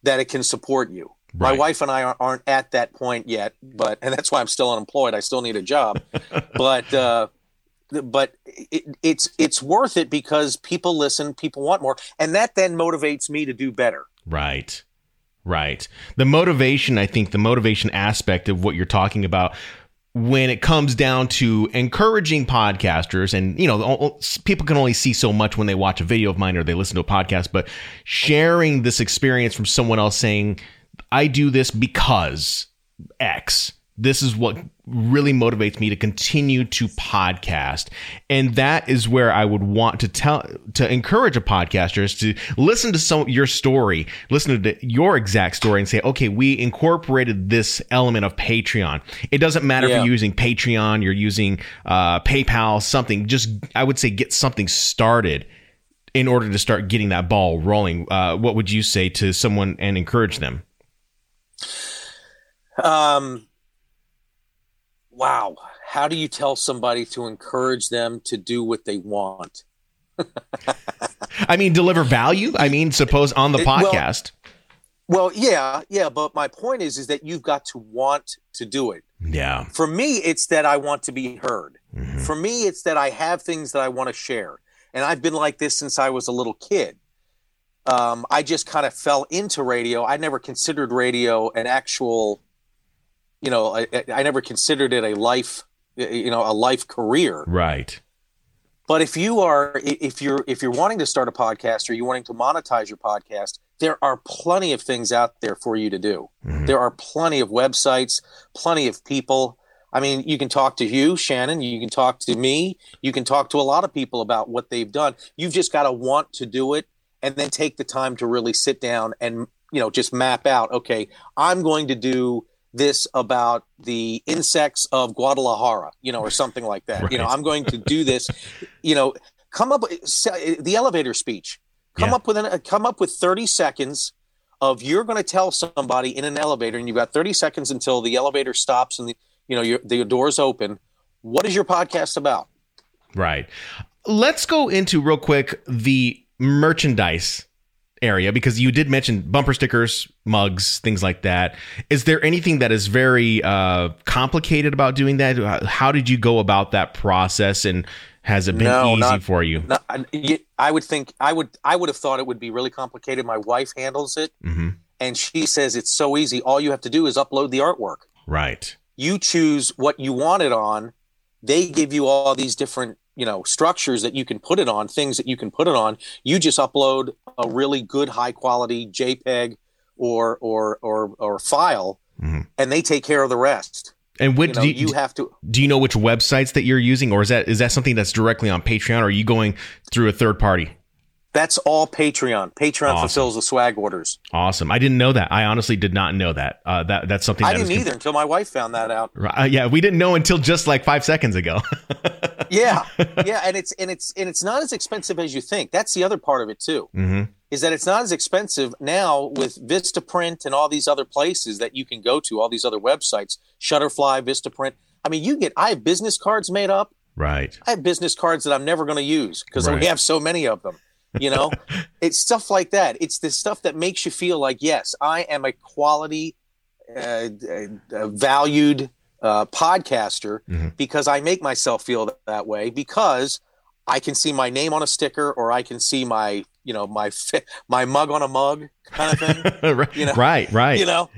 that it can support you. My wife and I aren't- aren't at that point yet, but and that's why I'm still unemployed. I still need a job, but uh, but it, it's it's worth it because people listen, people want more, and that then motivates me to do better. Right. Right. The motivation, I think, the motivation aspect of what you're talking about when it comes down to encouraging podcasters and you know people can only see so much when they watch a video of mine or they listen to a podcast but sharing this experience from someone else saying i do this because x. This is what really motivates me to continue to podcast. And that is where i would want to tell to encourage a podcaster is to listen to some your story listen to your exact story and say okay we incorporated this element of patreon. It doesn't matter if you're using patreon you're using uh, paypal something. Just i would say get something started in order to start getting that ball rolling. Uh, what would you say to someone and encourage them Um, wow, how do you tell somebody to encourage them to do what they want? I mean, deliver value. I mean, suppose on the It- well- podcast. Well, yeah, yeah, but my point is, is that you've got to want to do it. yeah. For me, it's that I want to be heard. Mm-hmm. For me, it's that I have things that I want to share. And I've been like this since I was a little kid. Um, I just kind of fell into radio. I never considered radio an actual, you know, I, I never considered it a life, you know, a life career. Right. But if you are, if you're, if you're wanting to start a podcast or you're wanting to monetize your podcast, there are plenty of things out there for you to do. Mm-hmm. There are plenty of websites, plenty of people. I mean, you can talk to you, Shannon. You can talk to me. You can talk to a lot of people about what they've done. You've just got to want to do it and then take the time to really sit down and you know just map out okay i'm going to do this about the insects of guadalajara you know or something like that. You know i'm going to do this. You know come up with the elevator speech come Yeah. up with an, uh, come up with 30 seconds of you're going to tell somebody in an elevator and you've got 30 seconds until the elevator stops and the you know your, the doors open. What is your podcast about? Right. Let's go into real quick the merchandise area because you did mention bumper stickers, mugs, things like that. Is there anything that is very uh, complicated about doing that? How did you go about that process, and has it been No, easy not- for you? No, I, would think I would I would have thought it would be really complicated. My wife handles it, hmm and she says it's so easy. All you have to do is upload the artwork. Right. You choose what you want it on. They give you all these different you know structures that you can put it on, things that you can put it on. You just upload a really good high quality JPEG or or or or file, Mhm. and they take care of the rest. And You what know, do you you, have to. do you know which websites that you're using, or is that is that something that's directly on Patreon, or are you going through a third party? That's all Patreon. Patreon Awesome. fulfills the swag orders. Awesome. I didn't know that. I honestly did not know that. Uh, that that's something I that didn't either until my wife found that out. Uh, yeah, we didn't know until just like five seconds ago. yeah yeah and it's and it's and it's not as expensive as you think that's the other part of it too hmm is that it's not as expensive now with vistaprint and all these other places that you can go to all these other websites shutterfly vistaprint i mean you get i have business cards made up Right. i have business cards that i'm never going to use because Right. we have so many of them you know it's stuff like that it's the stuff that makes you feel like yes i am a quality uh, uh, valued uh, podcaster Mhm. because i make myself feel that, that way because i can see my name on a sticker or i can see my you know my my mug on a mug kind of thing right. You know- right. Right. you know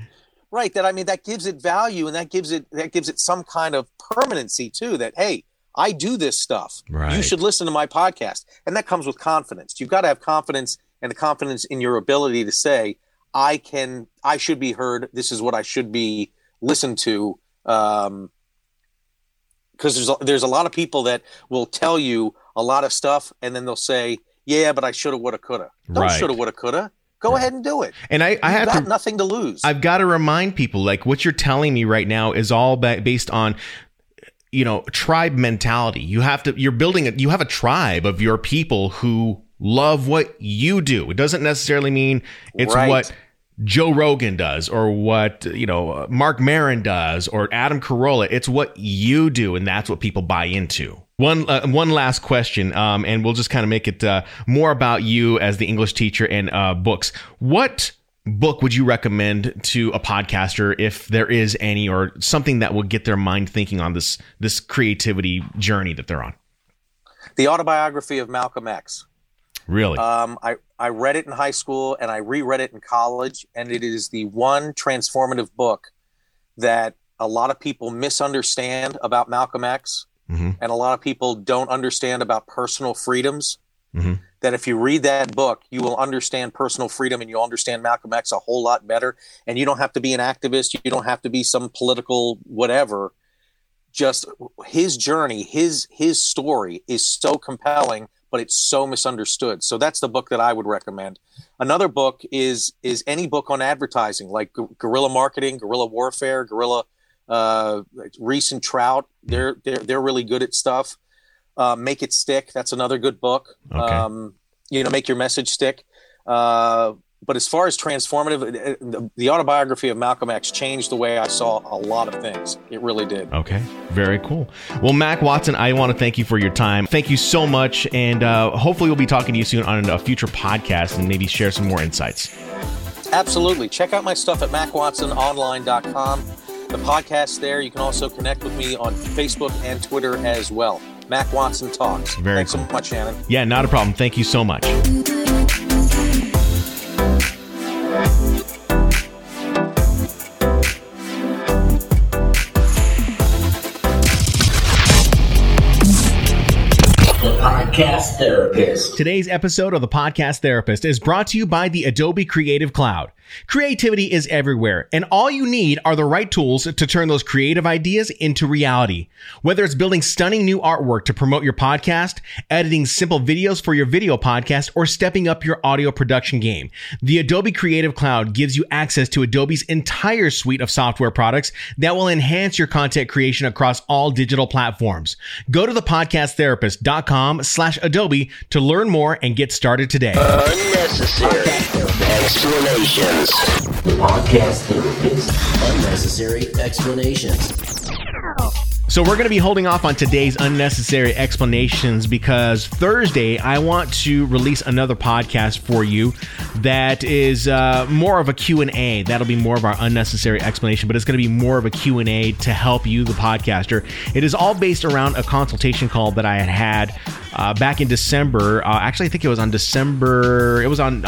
right that i mean that gives it value and that gives it that gives it some kind of permanency too that hey i do this stuff. Right. you should listen to my podcast. And that comes with confidence. You've got to have confidence and the confidence in your ability to say i can i should be heard. This is what i should be listened to. Um because there's a, there's a lot of people that will tell you a lot of stuff and then they'll say yeah but i shoulda woulda coulda. Don't Right. shoulda woulda coulda. Go ahead and do it. And I, I You've have got to. nothing to lose. I've got to remind people like what you're telling me right now is all ba- based on you know tribe mentality. You have to you're building a you have a tribe of your people who love what you do. It doesn't necessarily mean it's Right. what Joe Rogan does or what you know Marc Maron does or Adam Carolla. It's what you do and that's what people buy into. One uh, one last question um, and we'll just kind of make it uh, more about you as the English teacher and uh, books. What book would you recommend to a podcaster if there is any or something that will get their mind thinking on this this creativity journey that they're on the autobiography of malcolm x really Um, I, I read it in high school and I reread it in college, and it is the one transformative book that a lot of people misunderstand about Malcolm X, Mhm. and a lot of people don't understand about personal freedoms. Mhm. That if you read that book, you will understand personal freedom and you'll understand Malcolm X a whole lot better. And you don't have to be an activist, you don't have to be some political whatever. Just his journey, his his story is so compelling but it's so misunderstood. So that's the book that I would recommend. Another book is is any book on advertising, like gu- guerrilla marketing, guerrilla warfare, guerrilla uh, Ries and Trout. They're they're they're really good at stuff. Uh, make it stick. That's another good book. Okay. Um, you know, make your message stick. Uh, but as far as transformative, uh, the, the autobiography of Malcolm X changed the way I saw a lot of things. It really did. Okay, very cool. Well, Mac Watson, I want to thank you for your time. Thank you so much, and uh, hopefully we'll be talking to you soon on a future podcast and maybe share some more insights. Absolutely. Check out my stuff at macwatsononline.com. The podcast there. You can also connect with me on Facebook and Twitter as well. Mac Watson Talks. Very Thanks cool. so much, Shannon. Yeah, not a problem. Thank you so much. Podcast Therapist. Today's episode of the Podcast Therapist is brought to you by the Adobe Creative Cloud. Creativity is everywhere, and all you need are the right tools to turn those creative ideas into reality. Whether it's building stunning new artwork to promote your podcast, editing simple videos for your video podcast, or stepping up your audio production game, the Adobe Creative Cloud gives you access to Adobe's entire suite of software products that will enhance your content creation across all digital platforms. Go to thepodcasttherapist.com slash Adobe to learn more and get started today. Unnecessary explanations. The Podcast Therapist. Unnecessary explanations. So we're going to be holding off on today's unnecessary explanations because Thursday I want to release another podcast for you that is uh, more of a Q&A. That'll be more of our unnecessary explanation, but it's going to be more of a Q&A to help you, the podcaster. It is all based around a consultation call that I had had uh, back in December. Uh, actually, I think it was on December. It was on.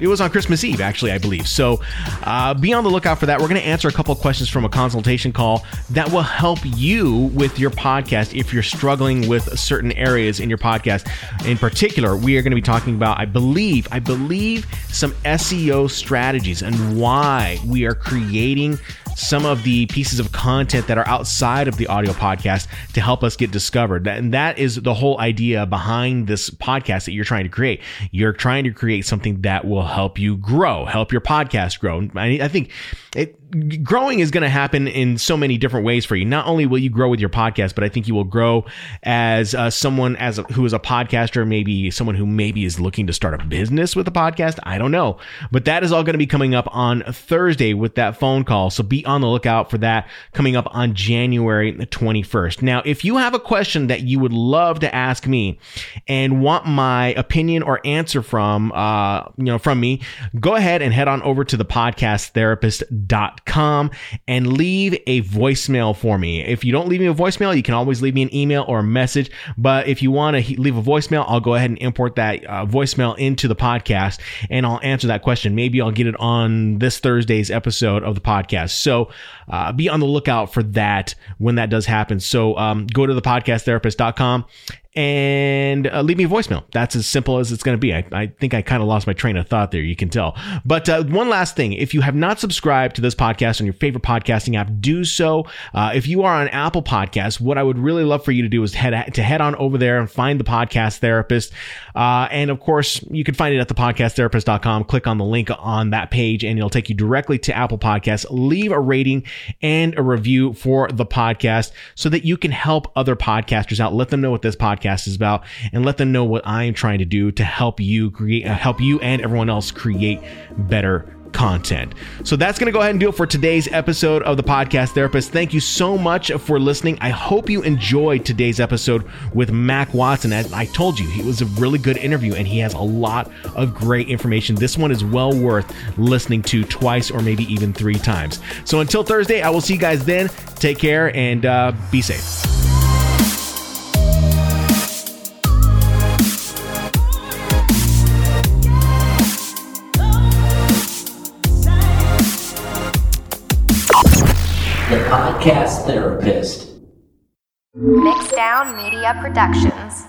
It was on Christmas Eve, actually, I believe. So uh, be on the lookout for that. We're going to answer a couple questions from a consultation call that will help you with your podcast if you're struggling with certain areas in your podcast. In particular, we are going to be talking about, I believe, I believe, some SEO strategies and why we are creating some of the pieces of content that are outside of the audio podcast to help us get discovered. And that is the whole idea behind this podcast that you're trying to create. You're trying to create something that will help you grow, help your podcast grow. I, think it growing is going to happen in so many different ways for you. Not only will you grow with your podcast, but I think you will grow as uh, someone as a, who is a podcaster, maybe someone who maybe is looking to start a business with a podcast. I don't know, but that is all going to be coming up on Thursday with that phone call. So be on the lookout for that coming up on January the 21st. Now, if you have a question that you would love to ask me and want my opinion or answer from, uh, you know, from me, go ahead and head on over to the podcasttherapist.com and leave a voicemail for me. If you don't leave me a voicemail, you can always leave me an email or a message. But if you want to leave a voicemail, I'll go ahead and import that uh, voicemail into the podcast and I'll answer that question. Maybe I'll get it on this Thursday's episode of the podcast. So uh, be on the lookout for that when that does happen. So um, go to the podcasttherapist.com and uh, leave me a voicemail. That's as simple as it's going to be. I, I think I kind of lost my train of thought there. You can tell. But uh, one last thing if you have not subscribed to this podcast on your favorite podcasting app, do so. Uh, if you are on Apple Podcasts, what I would really love for you to do is head to head on over there and find the podcast therapist. Uh, and of course, you can find it at thepodcasttherapist.com. Click on the link on that page and it'll take you directly to Apple Podcasts. Leave a rating and a review for the podcast so that you can help other podcasters out. Let them know what this podcast is about and let them know what I'm trying to do to help you create, uh, help you and everyone else create better content. So that's going to go ahead and do it for today's episode of the Podcast Therapist. Thank you so much for listening. I hope you enjoyed today's episode with Mac Watson. As I told you, he was a really good interview and he has a lot of great information. This one is well worth listening to twice or maybe even three times. So until Thursday, I will see you guys then. Take care and uh, be safe. Podcast Therapist. Mixdown Media Productions.